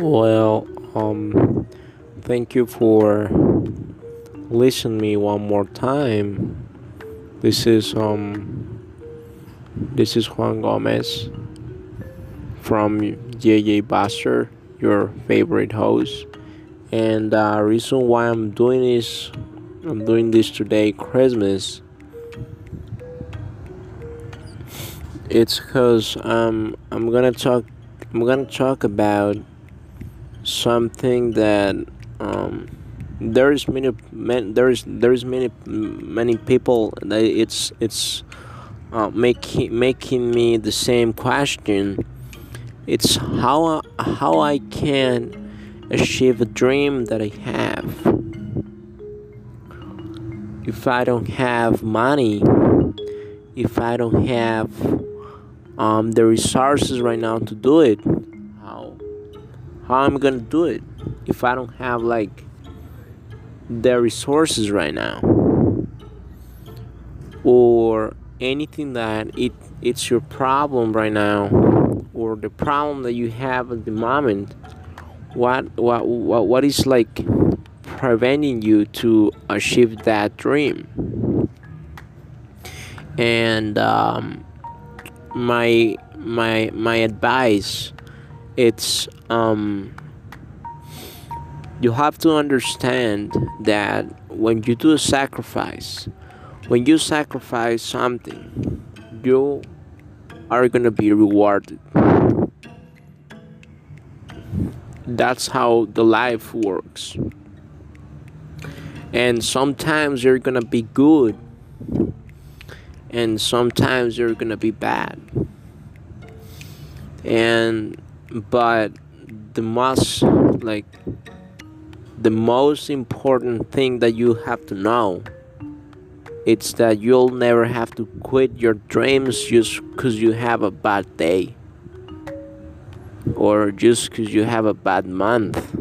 Well, um, thank you for listening me one more time. This is um, this is Juan Gomez from JJ Buster, your favorite host. And the uh, reason why I'm doing this, I'm doing this today, Christmas. It's because um, I'm gonna talk. I'm gonna talk about something that um, there's many, many there's there's many many people that it's it's uh, making making me the same question. It's how how I can achieve a dream that I have. If I don't have money, if I don't have um, the resources right now to do it, how I'm gonna do it if I don't have like the resources right now? Or anything that it it's your problem right now or the problem that you have at the moment what what what, what is like preventing you to achieve that dream? And um, my my my advice it's um you have to understand that when you do a sacrifice when you sacrifice something you are going to be rewarded. That's how the life works. And sometimes you're going to be good and sometimes you're going to be bad. And but the most like the most important thing that you have to know it's that you'll never have to quit your dreams just because you have a bad day or just because you have a bad month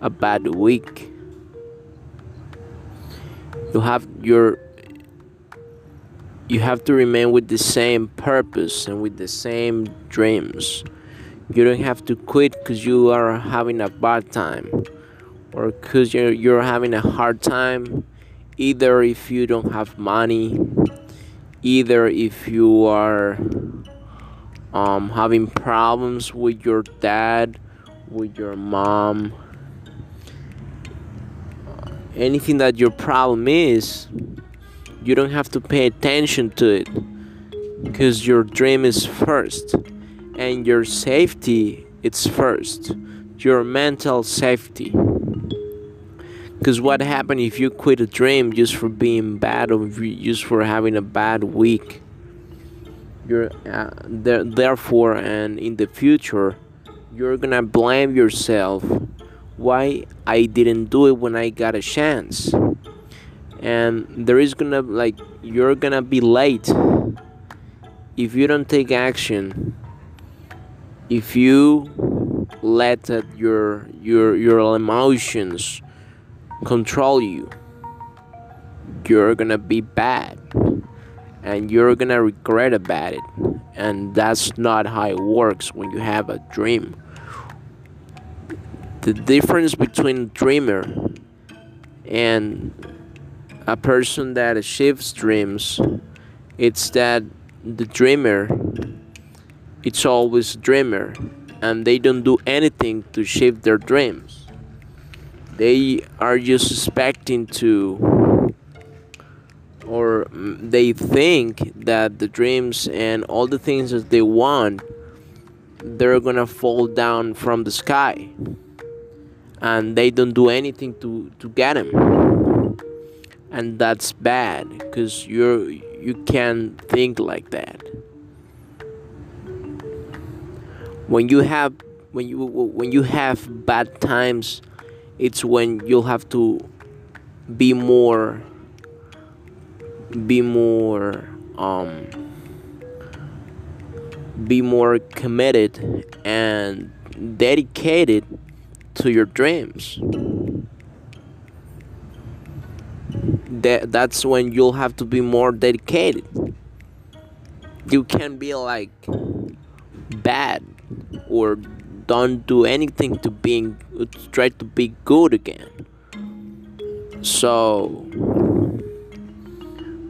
a bad week. You have your you have to remain with the same purpose and with the same dreams you don't have to quit because you are having a bad time or because you're, you're having a hard time. Either if you don't have money either if you are um, having problems with your dad with your mom anything that your problem is you don't have to pay attention to it because your dream is first and your safety it's first. Your mental safety. Because what happens if you quit a dream just for being bad or just for having a bad week? You're uh, there, therefore and in the future you're gonna blame yourself why i didn't do it when i got a chance. And there is gonna like you're gonna be late. If you don't take action if you let your your your emotions control you you're gonna be bad and you're gonna regret about it and that's not how it works when you have a dream. The difference between a dreamer and a person that achieves dreams it's that the dreamer it's always dreamer and they don't do anything to shape their dreams. They are just expecting to or they think that the dreams and all the things that they want they're gonna fall down from the sky and they don't do anything to to get them and that's bad because you're you can't think like that when you have when you when you have bad times it's when you'll have to be more be more um be more committed and dedicated to your dreams. That that's when you'll have to be more dedicated. You can be like bad or don't do anything to being try to be good again. So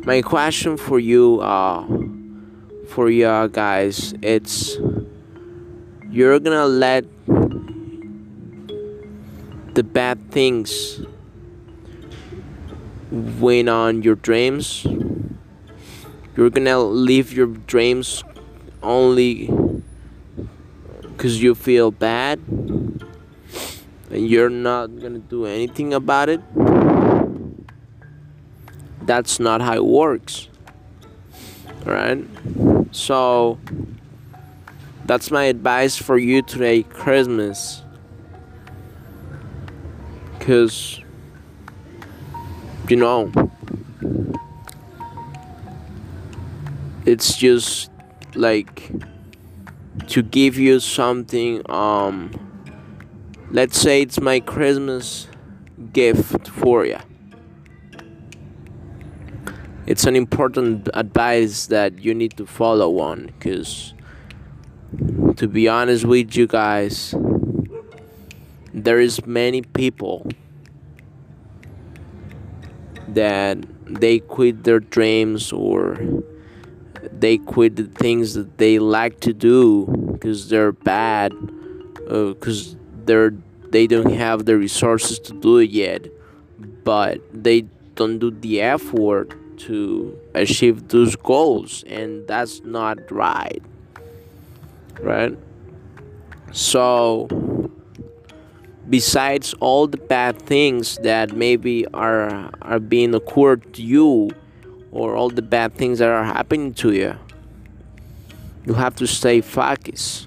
my question for you uh for you guys it's you're gonna let the bad things win on your dreams? You're gonna leave your dreams only because you feel bad and you're not gonna do anything about it that's not how it works right so that's my advice for you today christmas. Because you know it's just like to give you something um let's say it's my christmas gift for you it's an important advice that you need to follow on because to be honest with you guys there is many people that they quit their dreams or they quit the things that they like to do because they're bad because uh, they're they don't have the resources to do it yet. But they don't do the effort to achieve those goals and that's not right right? So besides all the bad things that maybe are are being occurred to you or all the bad things that are happening to you. You have to stay focused.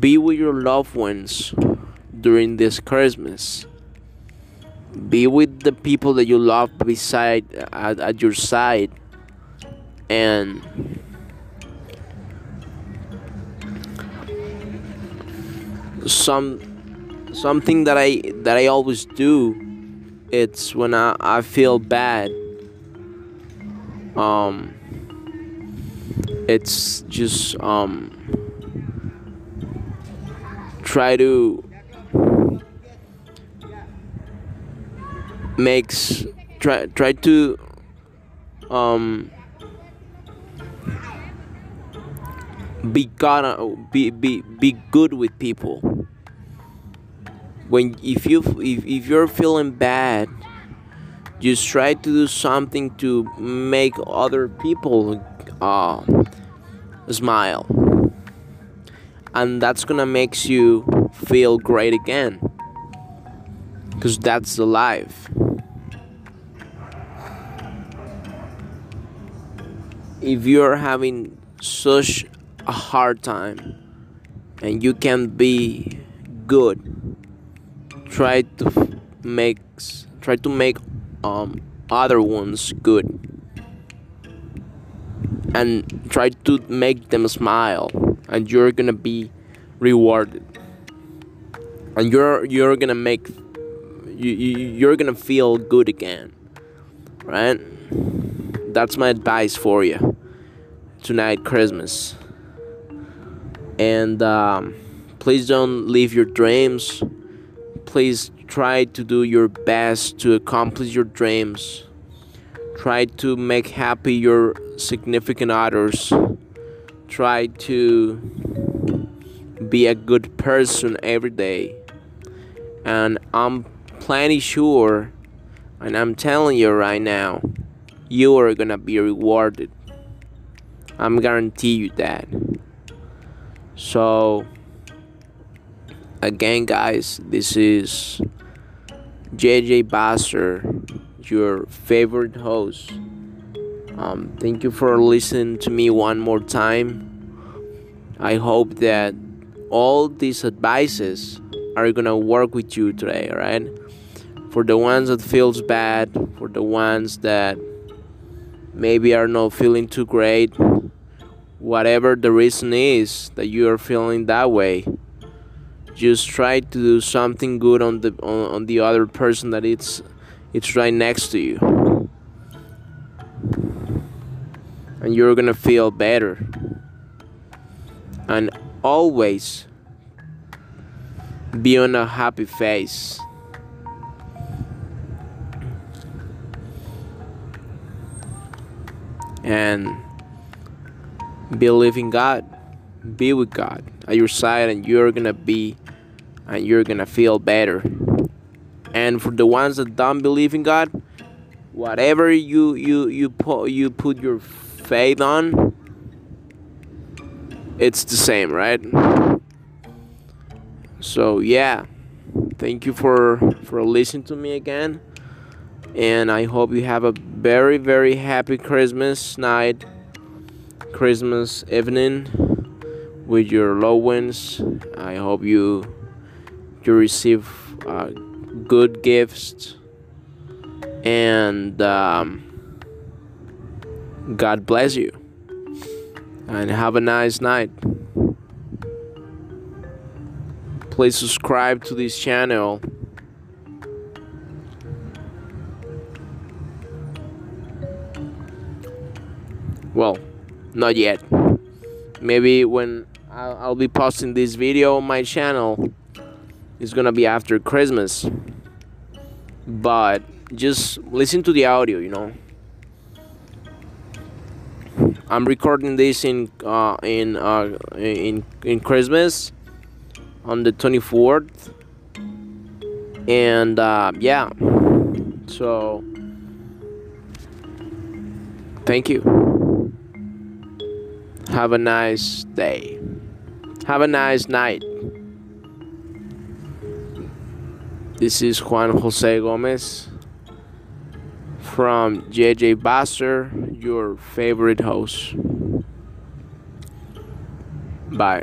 Be with your loved ones during this christmas. Be with the people that you love beside at, at your side. And some something that I that I always do it's when I, I feel bad um it's just um try to makes try try to um be God, be be be good with people. When if you if, if you're feeling bad just try to do something to make other people uh, smile. And that's gonna makes you feel great again. Because that's the life. If you're having such a hard time and you can be good try to make try to make um, other ones good and try to make them smile and you're gonna be rewarded. And you're you're gonna make you, you you're gonna feel good again right? That's my advice for you tonight christmas. And um, please don't leave your dreams. Please try to do your best to accomplish your dreams. Try to make happy your significant others. Try to be a good person every day. And i'm plenty sure and i'm telling you right now you are gonna be rewarded. I'm guarantee you that. So again guys this is jj Basser, your favorite host. Um, thank you for listening to me one more time. I hope that all these advices are gonna work with you today right for the ones that feels bad for the ones that maybe are not feeling too great whatever the reason is that you are feeling that way just try to do something good on the on, on the other person that it's it's right next to you and you're gonna feel better and always be on a happy face. And believe in God. Be with God at your side, and you're gonna be and you're gonna feel better. And for the ones that don't believe in God, whatever you you you put you put your faith on, it's the same, right? So yeah, thank you for for listening to me again, and I hope you have a very very happy Christmas night, Christmas evening with your loved ones. I hope you you receive uh, good gifts and um, God bless you and have a nice night. Please subscribe to this channel. Well, not yet. Maybe when I'll, I'll be posting this video on my channel, it's gonna be after Christmas. But just listen to the audio, you know. I'm recording this in uh, in uh, in in Christmas on the 24th, and uh, yeah. So thank you. Have a nice day. Have a nice night. This is Juan Jose Gomez from JJ Basser, your favorite host. Bye.